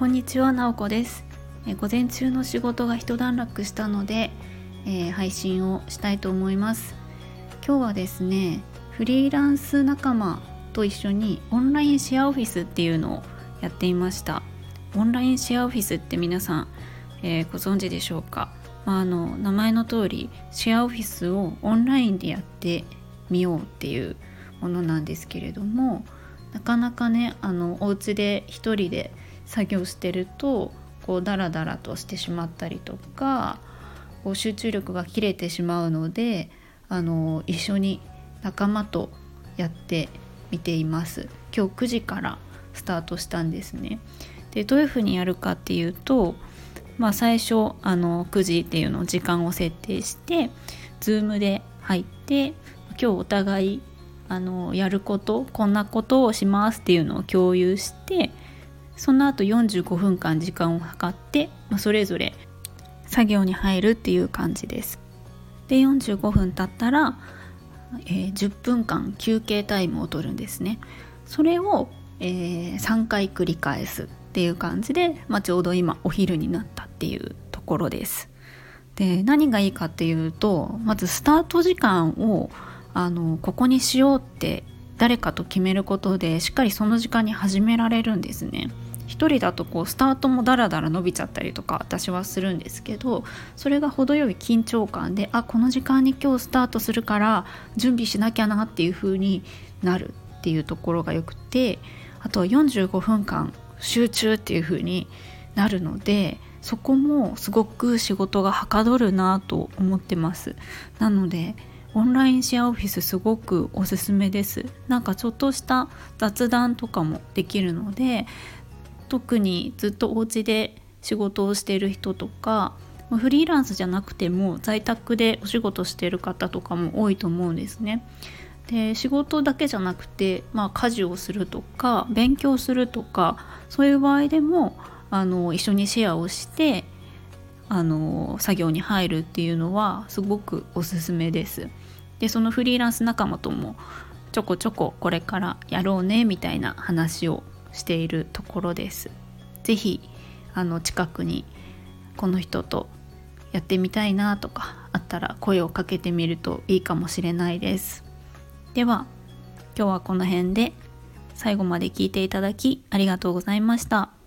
こんにちは、なおこです。え午前中の仕事が一段落したので、えー、配信をしたいと思います。今日はですねフリーランス仲間と一緒にオンラインシェアオフィスっていうのをやっていました。オンラインシェアオフィスって皆さん、えー、ご存知でしょうか、まあ、あの名前の通りシェアオフィスをオンラインでやってみようっていうものなんですけれどもなかなかねあのお家で一人で作業してるとこうダラダラとしてしまったりとかこう集中力が切れてしまうのであの一緒に仲間とやってみています。今日9時からスタートしたんですね。でどういうふうにやるかっていうとまあ最初あの9時っていうのを時間を設定して Zoom で入って今日お互いあのやることこんなことをしますっていうのを共有してその後45分間時間を計って、まあ、それぞれ作業に入るっていう感じです。で45分経ったら、えー、10分間休憩タイムを取るんですね。それを、えー、3回繰り返すっていう感じで、まあ、ちょうど今お昼になったっていうところです。で何がいいかっていうとまずスタート時間をあのここにしようって誰かと決めることでしっかりその時間に始められるんですね。一人だとこうスタートもダラダラ伸びちゃったりとか私はするんですけどそれが程よい緊張感であこの時間に今日スタートするから準備しなきゃなっていう風になるっていうところがよくてあとは45分間集中っていう風になるのでそこもすごく仕事がはかどるなと思ってます。なのでオンラインシェアオフィスすごくおすすめです。なんかちょっとした雑談とかもできるので特にずっとお家で仕事をしている人とかフリーランスじゃなくても在宅でお仕事している方とかも多いと思うんですね。で仕事だけじゃなくて、まあ、家事をするとか勉強するとかそういう場合でもあの一緒にシェアをしてあの作業に入るっていうのはすごくおすすめです。でそのフリーランス仲間ともちょこちょここれからやろうねみたいな話をしているところです。是非あの近くにこの人とやってみたいなとかあったら声をかけてみるといいかもしれないです。では今日はこの辺で最後まで聞いていただきありがとうございました。